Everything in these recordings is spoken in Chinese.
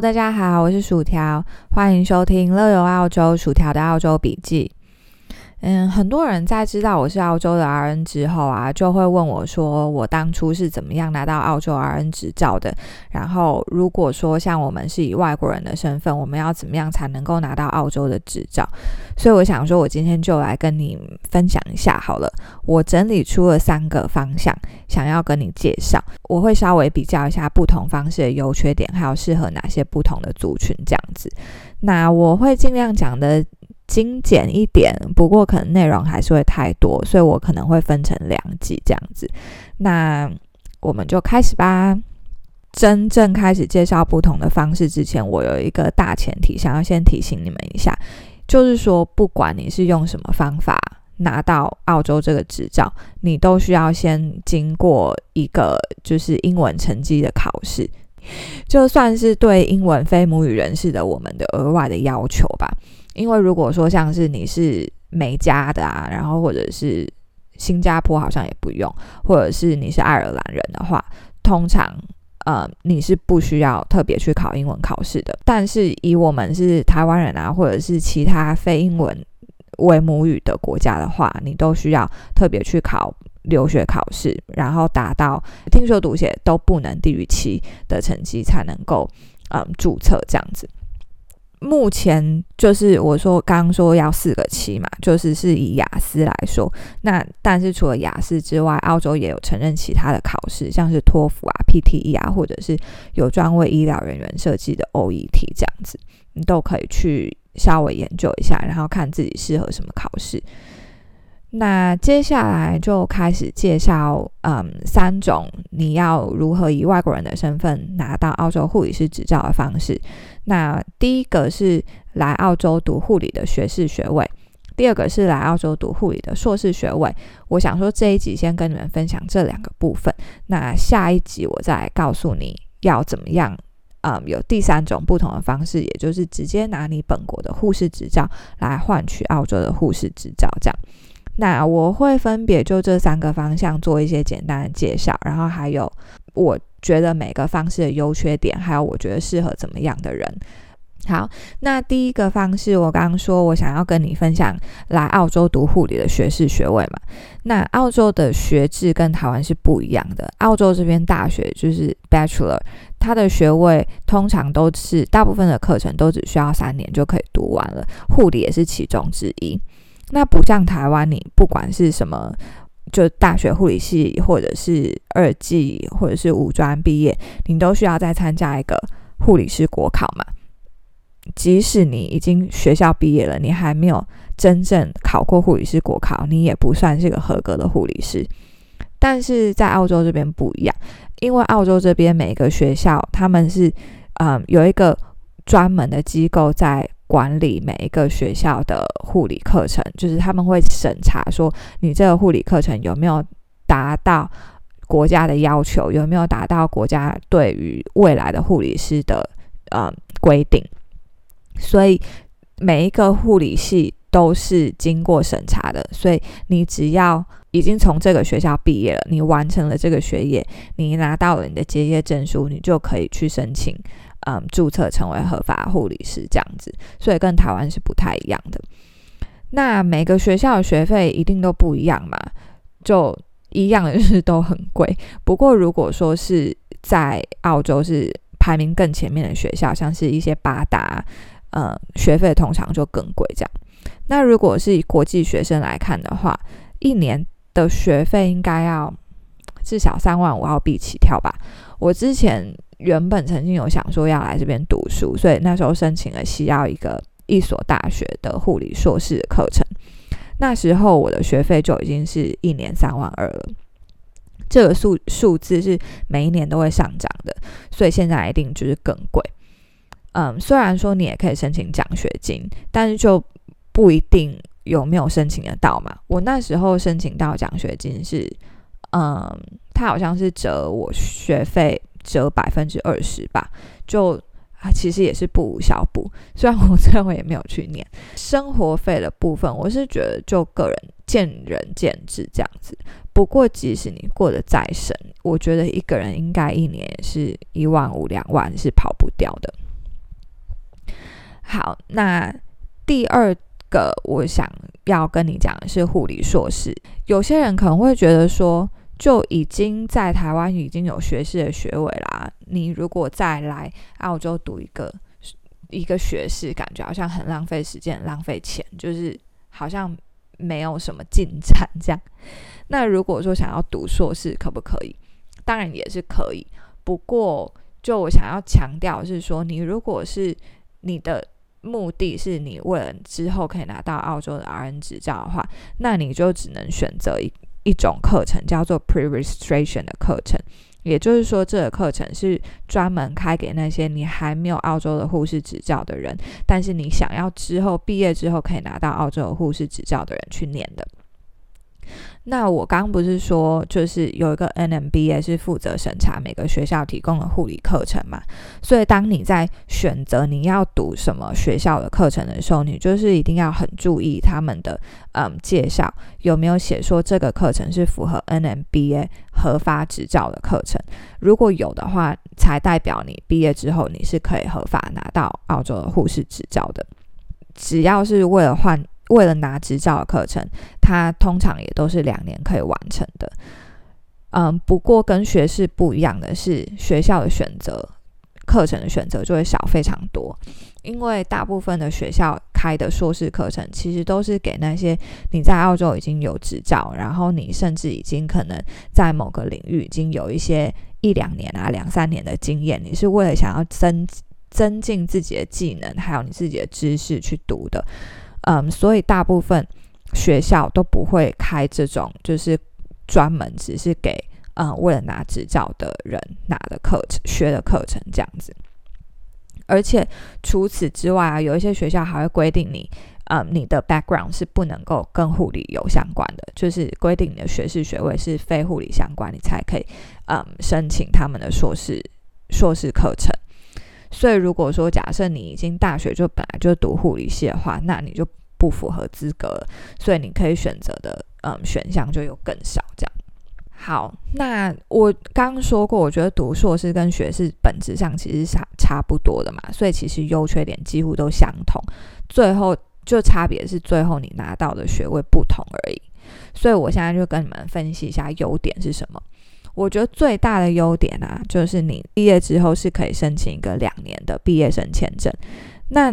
大家好，我是薯条，欢迎收听乐游澳洲薯条的澳洲笔记。嗯，很多人在知道我是澳洲的 RN 之后啊，就会问我说，我当初是怎么样拿到澳洲 RN 执照的？然后，如果说像我们是以外国人的身份，我们要怎么样才能够拿到澳洲的执照？所以，我想说，我今天就来跟你分享一下好了。我整理出了三个方向，想要跟你介绍。我会稍微比较一下不同方式的优缺点，还有适合哪些不同的族群这样子。那我会尽量讲的。精简一点，不过可能内容还是会太多，所以我可能会分成两集这样子。那我们就开始吧。真正开始介绍不同的方式之前，我有一个大前提，想要先提醒你们一下，就是说，不管你是用什么方法拿到澳洲这个执照，你都需要先经过一个就是英文成绩的考试，就算是对英文非母语人士的我们的额外的要求吧。因为如果说像是你是美加的啊，然后或者是新加坡好像也不用，或者是你是爱尔兰人的话，通常呃你是不需要特别去考英文考试的。但是以我们是台湾人啊，或者是其他非英文为母语的国家的话，你都需要特别去考留学考试，然后达到听说读写都不能低于七的成绩才能够嗯注册这样子。目前就是我说刚刚说要四个七嘛，就是是以雅思来说，那但是除了雅思之外，澳洲也有承认其他的考试，像是托福啊、PTE 啊，或者是有专为医疗人员设计的 OET 这样子，你都可以去稍微研究一下，然后看自己适合什么考试。那接下来就开始介绍，嗯，三种你要如何以外国人的身份拿到澳洲护理师执照的方式。那第一个是来澳洲读护理的学士学位，第二个是来澳洲读护理的硕士学位。我想说这一集先跟你们分享这两个部分，那下一集我再告诉你要怎么样，嗯，有第三种不同的方式，也就是直接拿你本国的护士执照来换取澳洲的护士执照，这样。那我会分别就这三个方向做一些简单的介绍，然后还有我觉得每个方式的优缺点，还有我觉得适合怎么样的人。好，那第一个方式，我刚刚说我想要跟你分享来澳洲读护理的学士学位嘛。那澳洲的学制跟台湾是不一样的，澳洲这边大学就是 Bachelor，它的学位通常都是大部分的课程都只需要三年就可以读完了，护理也是其中之一。那不像台湾，你不管是什么，就大学护理系，或者是二技，或者是五专毕业，你都需要再参加一个护理师国考嘛。即使你已经学校毕业了，你还没有真正考过护理师国考，你也不算是个合格的护理师。但是在澳洲这边不一样，因为澳洲这边每个学校他们是，嗯，有一个专门的机构在。管理每一个学校的护理课程，就是他们会审查说你这个护理课程有没有达到国家的要求，有没有达到国家对于未来的护理师的呃规定。所以每一个护理系都是经过审查的，所以你只要已经从这个学校毕业了，你完成了这个学业，你拿到了你的结业证书，你就可以去申请。嗯，注册成为合法护理师这样子，所以跟台湾是不太一样的。那每个学校的学费一定都不一样嘛？就一样就是都很贵。不过如果说是在澳洲是排名更前面的学校，像是一些八大，呃，学费通常就更贵这样。那如果是以国际学生来看的话，一年的学费应该要至少三万五澳币起跳吧？我之前。原本曾经有想说要来这边读书，所以那时候申请了西澳一个一所大学的护理硕士课程。那时候我的学费就已经是一年三万二了，这个数数字是每一年都会上涨的，所以现在一定就是更贵。嗯，虽然说你也可以申请奖学金，但是就不一定有没有申请得到嘛。我那时候申请到奖学金是，嗯，它好像是折我学费。折百分之二十吧，就啊，其实也是不无小补。虽然我 最后也没有去念生活费的部分，我是觉得就个人见仁见智这样子。不过即使你过得再省，我觉得一个人应该一年也是一万五两万是跑不掉的。好，那第二个我想要跟你讲的是护理硕士。有些人可能会觉得说，就已经在台湾已经有学士的学位啦，你如果再来澳洲读一个一个学士，感觉好像很浪费时间、浪费钱，就是好像没有什么进展这样。那如果说想要读硕士，可不可以？当然也是可以。不过，就我想要强调是说，你如果是你的。目的是你为了之后可以拿到澳洲的 RN 执照的话，那你就只能选择一一种课程，叫做 Pre-registration 的课程。也就是说，这个课程是专门开给那些你还没有澳洲的护士执照的人，但是你想要之后毕业之后可以拿到澳洲的护士执照的人去念的。那我刚不是说，就是有一个 NMBA 是负责审查每个学校提供的护理课程嘛？所以当你在选择你要读什么学校的课程的时候，你就是一定要很注意他们的嗯介绍有没有写说这个课程是符合 NMBA 合法执照的课程。如果有的话，才代表你毕业之后你是可以合法拿到澳洲的护士执照的。只要是为了换。为了拿执照的课程，它通常也都是两年可以完成的。嗯，不过跟学士不一样的是，学校的选择课程的选择就会少非常多，因为大部分的学校开的硕士课程，其实都是给那些你在澳洲已经有执照，然后你甚至已经可能在某个领域已经有一些一两年啊、两三年的经验，你是为了想要增增进自己的技能，还有你自己的知识去读的。嗯，所以大部分学校都不会开这种，就是专门只是给嗯为了拿执照的人拿的课程、学的课程这样子。而且除此之外啊，有一些学校还会规定你，嗯，你的 background 是不能够跟护理有相关的，就是规定你的学士学位是非护理相关，你才可以嗯申请他们的硕士硕士课程。所以，如果说假设你已经大学就本来就读护理系的话，那你就不符合资格，所以你可以选择的嗯选项就有更少。这样好，那我刚刚说过，我觉得读硕士跟学士本质上其实差差不多的嘛，所以其实优缺点几乎都相同，最后就差别是最后你拿到的学位不同而已。所以我现在就跟你们分析一下优点是什么。我觉得最大的优点啊，就是你毕业之后是可以申请一个两年的毕业生签证。那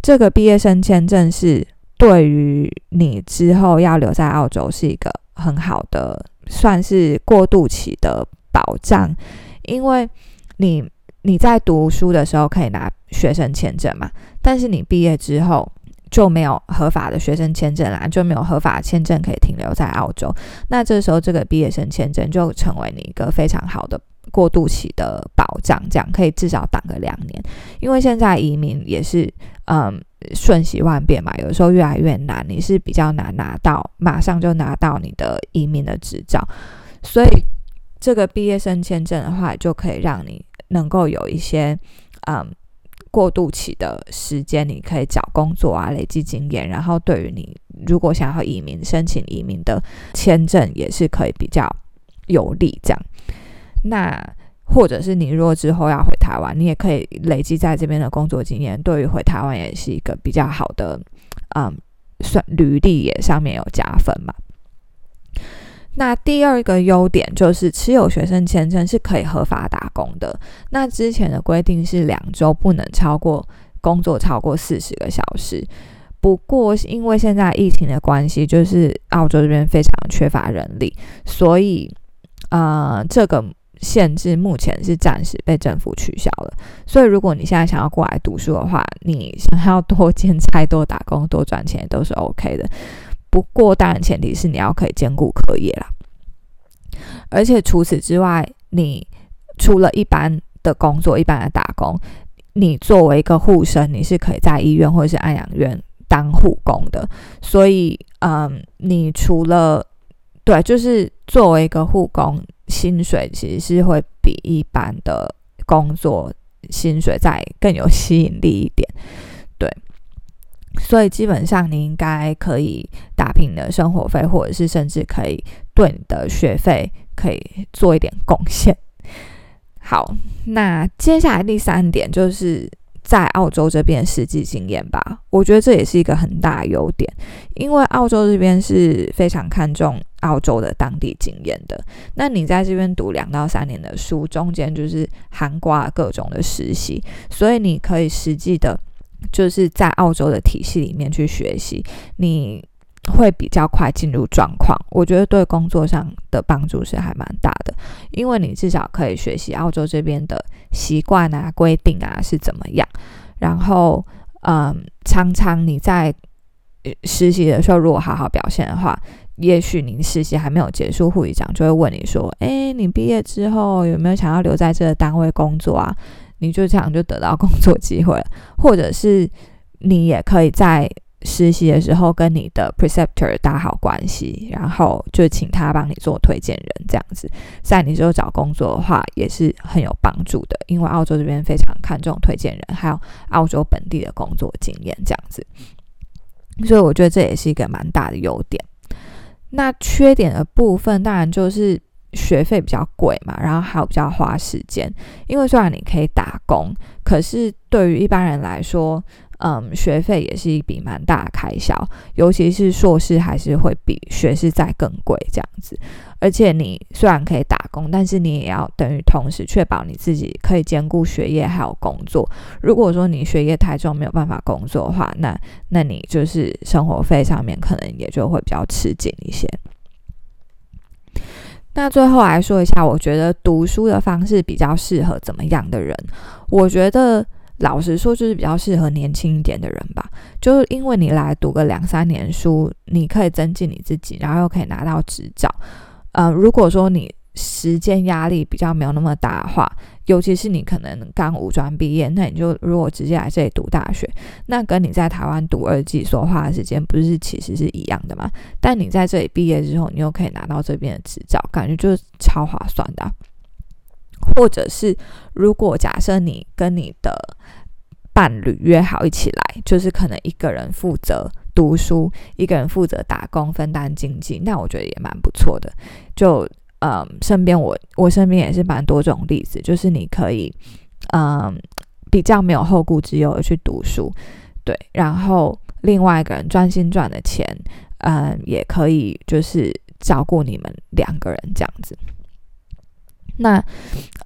这个毕业生签证是对于你之后要留在澳洲是一个很好的，算是过渡期的保障，因为你你在读书的时候可以拿学生签证嘛，但是你毕业之后。就没有合法的学生签证啦，就没有合法签证可以停留在澳洲。那这时候，这个毕业生签证就成为你一个非常好的过渡期的保障，这样可以至少挡个两年。因为现在移民也是嗯瞬息万变嘛，有时候越来越难，你是比较难拿到马上就拿到你的移民的执照。所以这个毕业生签证的话，就可以让你能够有一些嗯。过渡期的时间，你可以找工作啊，累积经验，然后对于你如果想要移民、申请移民的签证，也是可以比较有利。这样，那或者是你如果之后要回台湾，你也可以累积在这边的工作经验，对于回台湾也是一个比较好的，嗯，算履历也上面有加分嘛。那第二个优点就是持有学生签证是可以合法打工的。那之前的规定是两周不能超过工作超过四十个小时。不过因为现在疫情的关系，就是澳洲这边非常缺乏人力，所以呃这个限制目前是暂时被政府取消了。所以如果你现在想要过来读书的话，你想要多兼差、多打工、多赚钱都是 OK 的。不过，当然前提是你要可以兼顾课业啦。而且除此之外，你除了一般的工作、一般的打工，你作为一个护生，你是可以在医院或者是安养院当护工的。所以，嗯，你除了对，就是作为一个护工，薪水其实是会比一般的工作薪水再更有吸引力一点。对。所以基本上你应该可以打平你的生活费，或者是甚至可以对你的学费可以做一点贡献。好，那接下来第三点就是在澳洲这边实际经验吧，我觉得这也是一个很大优点，因为澳洲这边是非常看重澳洲的当地经验的。那你在这边读两到三年的书，中间就是涵盖各种的实习，所以你可以实际的，就是在澳洲的体系里面去学习，你会比较快进入状况。我觉得对工作上的帮助是还蛮大的，因为你至少可以学习澳洲这边的。习惯啊，规定啊是怎么样？然后，嗯，常常你在实习的时候，如果好好表现的话，也许你实习还没有结束，护理长就会问你说：“哎，你毕业之后有没有想要留在这个单位工作啊？”你就这样就得到工作机会了，或者是你也可以在。实习的时候跟你的 preceptor 打好关系，然后就请他帮你做推荐人，这样子，在你之后找工作的话也是很有帮助的。因为澳洲这边非常看重推荐人，还有澳洲本地的工作经验，这样子，所以我觉得这也是一个蛮大的优点。那缺点的部分当然就是学费比较贵嘛，然后还有比较花时间。因为虽然你可以打工，可是对于一般人来说，嗯，学费也是一笔蛮大的开销，尤其是硕士还是会比学士再更贵这样子。而且你虽然可以打工，但是你也要等于同时确保你自己可以兼顾学业还有工作。如果说你学业太重没有办法工作的话，那那你就是生活费上面可能也就会比较吃紧一些。那最后来说一下，我觉得读书的方式比较适合怎么样的人？我觉得。老实说，就是比较适合年轻一点的人吧。就是因为你来读个两三年书，你可以增进你自己，然后又可以拿到执照。呃，如果说你时间压力比较没有那么大的话，尤其是你可能刚五专毕业，那你就如果直接来这里读大学，那跟你在台湾读二技所花的时间不是其实是一样的吗？但你在这里毕业之后，你又可以拿到这边的执照，感觉就是超划算的。或者是，如果假设你跟你的伴侣约好一起来，就是可能一个人负责读书，一个人负责打工，分担经济，那我觉得也蛮不错的。就嗯，身边我我身边也是蛮多种例子，就是你可以嗯比较没有后顾之忧的去读书，对，然后另外一个人专心赚的钱，嗯，也可以就是照顾你们两个人这样子。那，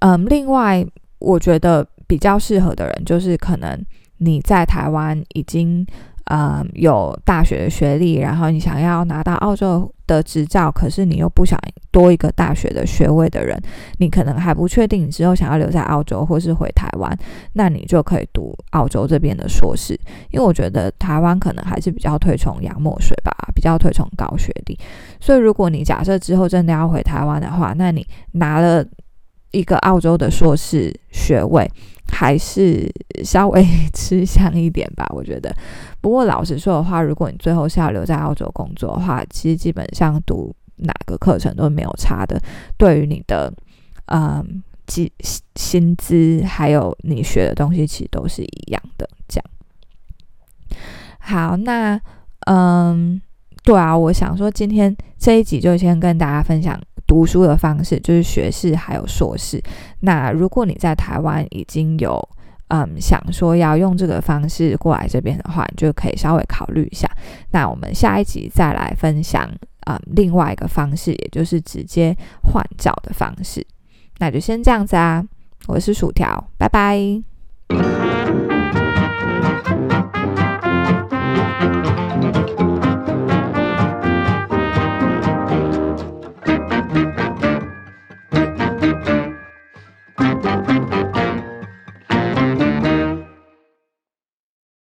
嗯，另外，我觉得比较适合的人，就是可能你在台湾已经，嗯，有大学的学历，然后你想要拿到澳洲的执照，可是你又不想多一个大学的学位的人，你可能还不确定你之后想要留在澳洲或是回台湾，那你就可以读澳洲这边的硕士，因为我觉得台湾可能还是比较推崇洋墨水吧，比较推崇高学历，所以如果你假设之后真的要回台湾的话，那你拿了。一个澳洲的硕士学位还是稍微吃香一点吧，我觉得。不过老实说的话，如果你最后是要留在澳洲工作的话，其实基本上读哪个课程都没有差的。对于你的嗯薪薪资还有你学的东西，其实都是一样的。这样好，那嗯，对啊，我想说今天这一集就先跟大家分享。读书的方式就是学士还有硕士。那如果你在台湾已经有嗯想说要用这个方式过来这边的话，你就可以稍微考虑一下。那我们下一集再来分享嗯另外一个方式，也就是直接换照的方式。那就先这样子啊，我是薯条，拜拜。